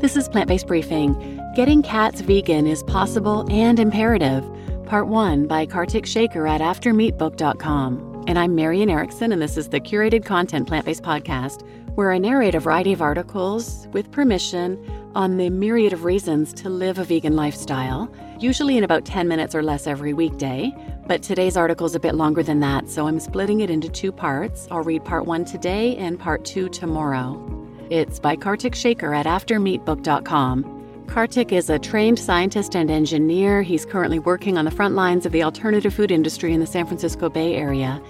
This is Plant Based Briefing. Getting cats vegan is possible and imperative. Part 1 by Karthik Sekar at AfterMeatBook.com. And I'm Marian Erickson, and this is the curated content plant based podcast where I narrate a variety of articles with permission on the myriad of reasons to live a vegan lifestyle, usually in about 10 minutes or less every weekday. But today's article is a bit longer than that, so I'm splitting it into two parts. I'll read part one today and part two tomorrow. It's by Karthik Sekar at AfterMeatBook.com. Karthik is a trained scientist and engineer. He's currently working on the front lines of the alternative food industry in the San Francisco Bay Area.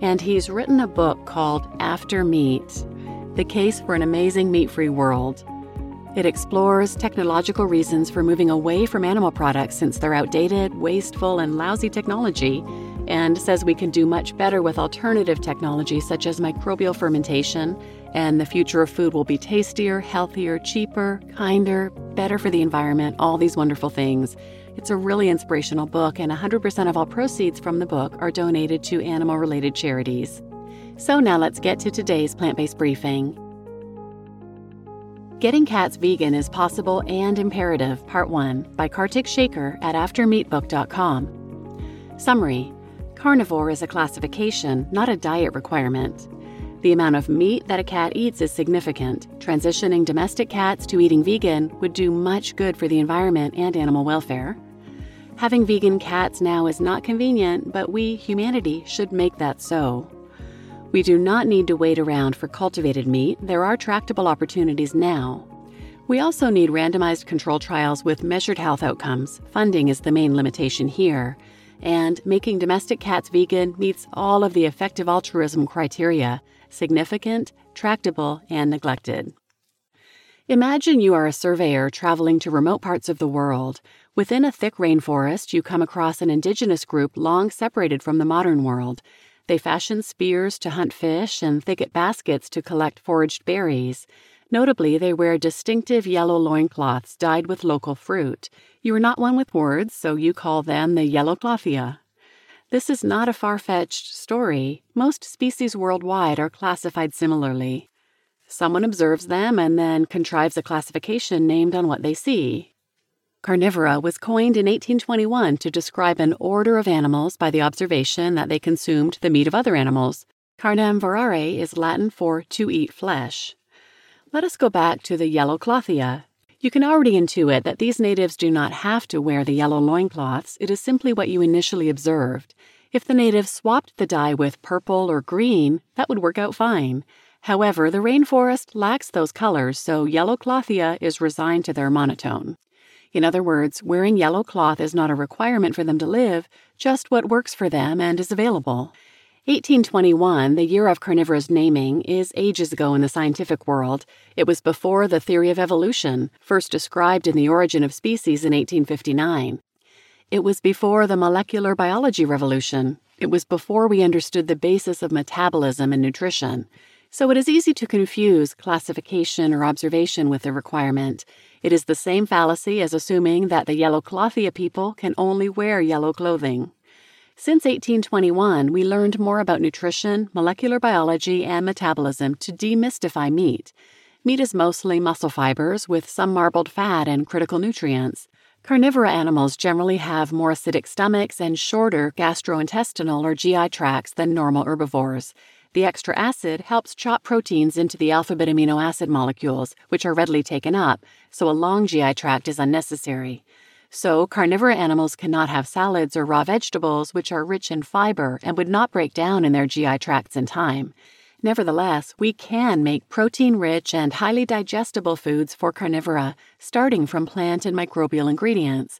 And he's written a book called After Meat The Case for an Amazing Meat Free World. It explores technological reasons for moving away from animal products since they're outdated, wasteful, and lousy technology, and says we can do much better with alternative technology such as microbial fermentation, and the future of food will be tastier, healthier, cheaper, kinder, better for the environment, all these wonderful things. It's a really inspirational book, and 100% of all proceeds from the book are donated to animal related charities. So now let's get to today's plant based briefing. Getting Cats Vegan is Possible and Imperative, Part 1 by Karthik Sekar at AfterMeatBook.com. Summary Carnivore is a classification, not a diet requirement. The amount of meat that a cat eats is significant. Transitioning domestic cats to eating vegan would do much good for the environment and animal welfare. Having vegan cats now is not convenient, but we, humanity, should make that so. We do not need to wait around for cultivated meat. There are tractable opportunities now. We also need randomized control trials with measured health outcomes. Funding is the main limitation here. And making domestic cats vegan meets all of the effective altruism criteria significant, tractable, and neglected. Imagine you are a surveyor traveling to remote parts of the world. Within a thick rainforest, you come across an indigenous group long separated from the modern world. They fashion spears to hunt fish and thicket baskets to collect foraged berries. Notably, they wear distinctive yellow loincloths dyed with local fruit. You are not one with words, so you call them the yellow clothia. This is not a far fetched story. Most species worldwide are classified similarly. Someone observes them and then contrives a classification named on what they see. Carnivora was coined in 1821 to describe an order of animals by the observation that they consumed the meat of other animals. Carnem vorare is Latin for to eat flesh. Let us go back to the yellow clothia. You can already intuit that these natives do not have to wear the yellow loincloths, it is simply what you initially observed. If the natives swapped the dye with purple or green, that would work out fine. However, the rainforest lacks those colors, so yellow clothia is resigned to their monotone. In other words, wearing yellow cloth is not a requirement for them to live, just what works for them and is available. 1821, the year of carnivorous naming, is ages ago in the scientific world. It was before the theory of evolution, first described in The Origin of Species in 1859. It was before the molecular biology revolution. It was before we understood the basis of metabolism and nutrition. So it is easy to confuse classification or observation with the requirement. It is the same fallacy as assuming that the yellow clothia people can only wear yellow clothing. Since 1821, we learned more about nutrition, molecular biology, and metabolism to demystify meat. Meat is mostly muscle fibers with some marbled fat and critical nutrients. Carnivora animals generally have more acidic stomachs and shorter gastrointestinal or GI tracts than normal herbivores. The extra acid helps chop proteins into the alphabet amino acid molecules, which are readily taken up, so a long GI tract is unnecessary. So, carnivore animals cannot have salads or raw vegetables, which are rich in fiber and would not break down in their GI tracts in time. Nevertheless, we can make protein rich and highly digestible foods for carnivora, starting from plant and microbial ingredients.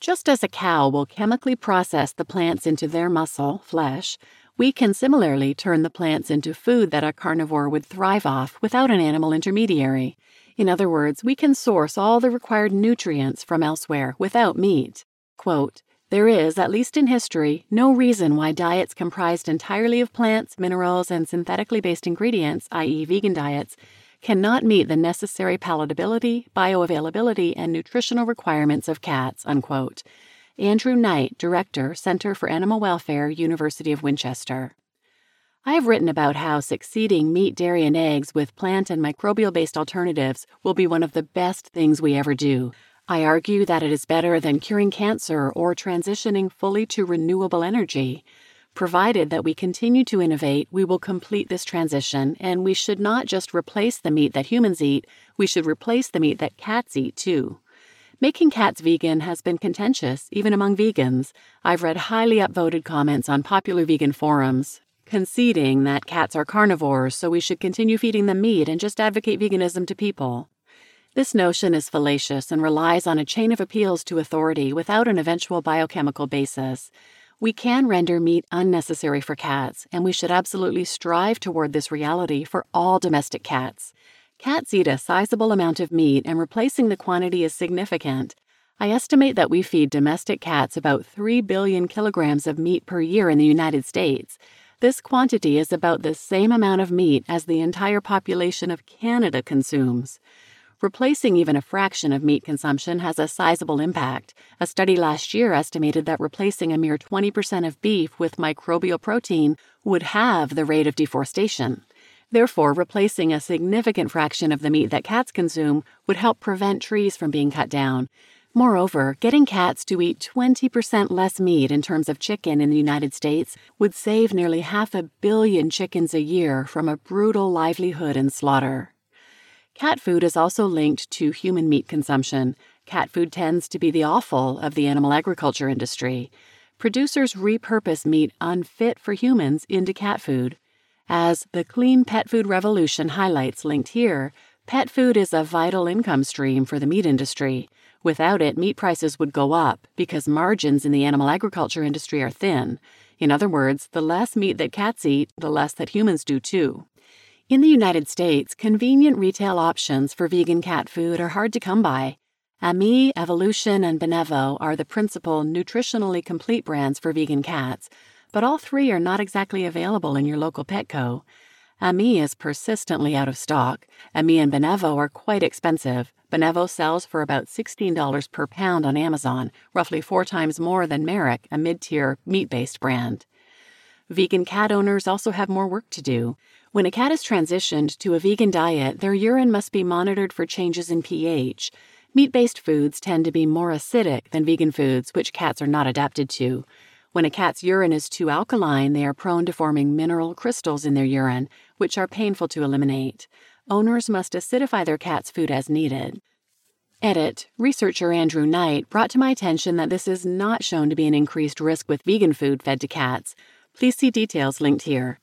Just as a cow will chemically process the plants into their muscle, flesh, we can similarly turn the plants into food that a carnivore would thrive off without an animal intermediary. In other words, we can source all the required nutrients from elsewhere without meat. Quote, there is, at least in history, no reason why diets comprised entirely of plants, minerals, and synthetically based ingredients, i.e., vegan diets, cannot meet the necessary palatability, bioavailability, and nutritional requirements of cats. Unquote. Andrew Knight, Director, Center for Animal Welfare, University of Winchester. I have written about how succeeding meat, dairy, and eggs with plant and microbial based alternatives will be one of the best things we ever do. I argue that it is better than curing cancer or transitioning fully to renewable energy. Provided that we continue to innovate, we will complete this transition, and we should not just replace the meat that humans eat, we should replace the meat that cats eat too. Making cats vegan has been contentious, even among vegans. I've read highly upvoted comments on popular vegan forums, conceding that cats are carnivores, so we should continue feeding them meat and just advocate veganism to people. This notion is fallacious and relies on a chain of appeals to authority without an eventual biochemical basis. We can render meat unnecessary for cats, and we should absolutely strive toward this reality for all domestic cats. Cats eat a sizable amount of meat, and replacing the quantity is significant. I estimate that we feed domestic cats about 3 billion kilograms of meat per year in the United States. This quantity is about the same amount of meat as the entire population of Canada consumes. Replacing even a fraction of meat consumption has a sizable impact. A study last year estimated that replacing a mere 20% of beef with microbial protein would halve the rate of deforestation. Therefore, replacing a significant fraction of the meat that cats consume would help prevent trees from being cut down. Moreover, getting cats to eat 20% less meat in terms of chicken in the United States would save nearly half a billion chickens a year from a brutal livelihood in slaughter. Cat food is also linked to human meat consumption. Cat food tends to be the offal of the animal agriculture industry. Producers repurpose meat unfit for humans into cat food. As the Clean Pet Food Revolution highlights linked here, pet food is a vital income stream for the meat industry. Without it, meat prices would go up because margins in the animal agriculture industry are thin. In other words, the less meat that cats eat, the less that humans do too. In the United States, convenient retail options for vegan cat food are hard to come by. Ami, Evolution, and Benevo are the principal nutritionally complete brands for vegan cats, but all three are not exactly available in your local Petco. Ami is persistently out of stock. Ami and Benevo are quite expensive. Benevo sells for about $16 per pound on Amazon, roughly four times more than Merrick, a mid tier meat based brand. Vegan cat owners also have more work to do. When a cat is transitioned to a vegan diet, their urine must be monitored for changes in pH. Meat based foods tend to be more acidic than vegan foods, which cats are not adapted to. When a cat's urine is too alkaline, they are prone to forming mineral crystals in their urine, which are painful to eliminate. Owners must acidify their cat's food as needed. Edit. Researcher Andrew Knight brought to my attention that this is not shown to be an increased risk with vegan food fed to cats. Please see details linked here.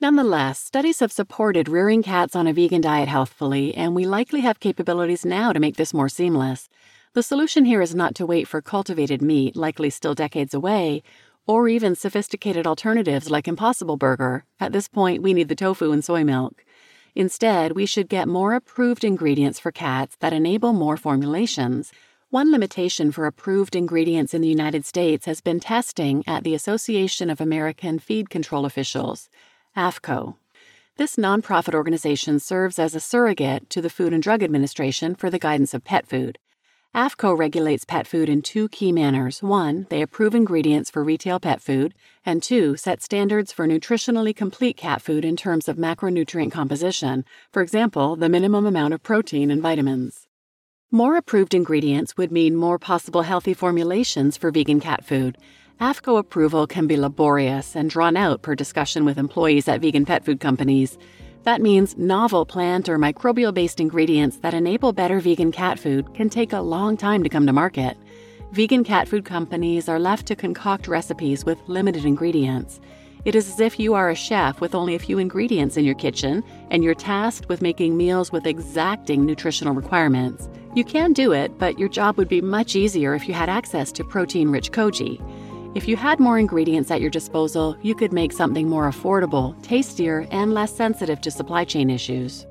Nonetheless, studies have supported rearing cats on a vegan diet healthfully, and we likely have capabilities now to make this more seamless. The solution here is not to wait for cultivated meat, likely still decades away, or even sophisticated alternatives like Impossible Burger. At this point, we need the tofu and soy milk. Instead, we should get more approved ingredients for cats that enable more formulations. One limitation for approved ingredients in the United States has been testing at the Association of American Feed Control Officials. AAFCO. This nonprofit organization serves as a surrogate to the Food and Drug Administration for the guidance of pet food. AAFCO regulates pet food in two key manners. One, they approve ingredients for retail pet food, and two, set standards for nutritionally complete cat food in terms of macronutrient composition, for example, the minimum amount of protein and vitamins. More approved ingredients would mean more possible healthy formulations for vegan cat food, AAFCO approval can be laborious and drawn out per discussion with employees at vegan pet food companies. That means novel plant or microbial based ingredients that enable better vegan cat food can take a long time to come to market. Vegan cat food companies are left to concoct recipes with limited ingredients. It is as if you are a chef with only a few ingredients in your kitchen and you're tasked with making meals with exacting nutritional requirements. You can do it, but your job would be much easier if you had access to protein rich koji. If you had more ingredients at your disposal, you could make something more affordable, tastier, and less sensitive to supply chain issues.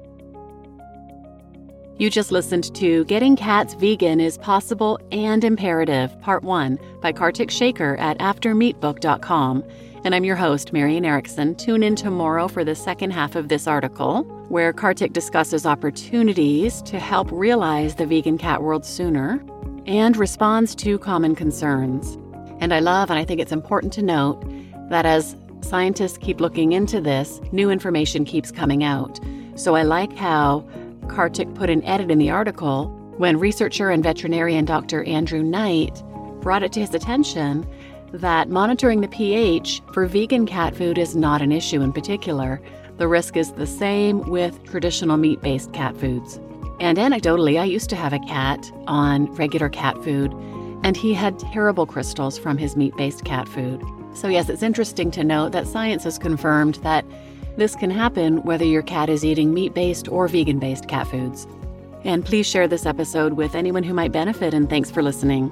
You just listened to Getting Cats Vegan is Possible and Imperative, Part 1 by Karthik Sekar at AfterMeatBook.com. And I'm your host, Marian Erickson. Tune in tomorrow for the second half of this article, where Karthik discusses opportunities to help realize the vegan cat world sooner and responds to common concerns. And I love and I think it's important to note that as scientists keep looking into this, new information keeps coming out. So I like how Karthik put an edit in the article when researcher and veterinarian Dr. Andrew Knight brought it to his attention that monitoring the pH for vegan cat food is not an issue in particular. The risk is the same with traditional meat based cat foods. And anecdotally, I used to have a cat on regular cat food, and he had terrible crystals from his meat based cat food. So, yes, it's interesting to note that science has confirmed that this can happen whether your cat is eating meat based or vegan based cat foods. And please share this episode with anyone who might benefit, and thanks for listening.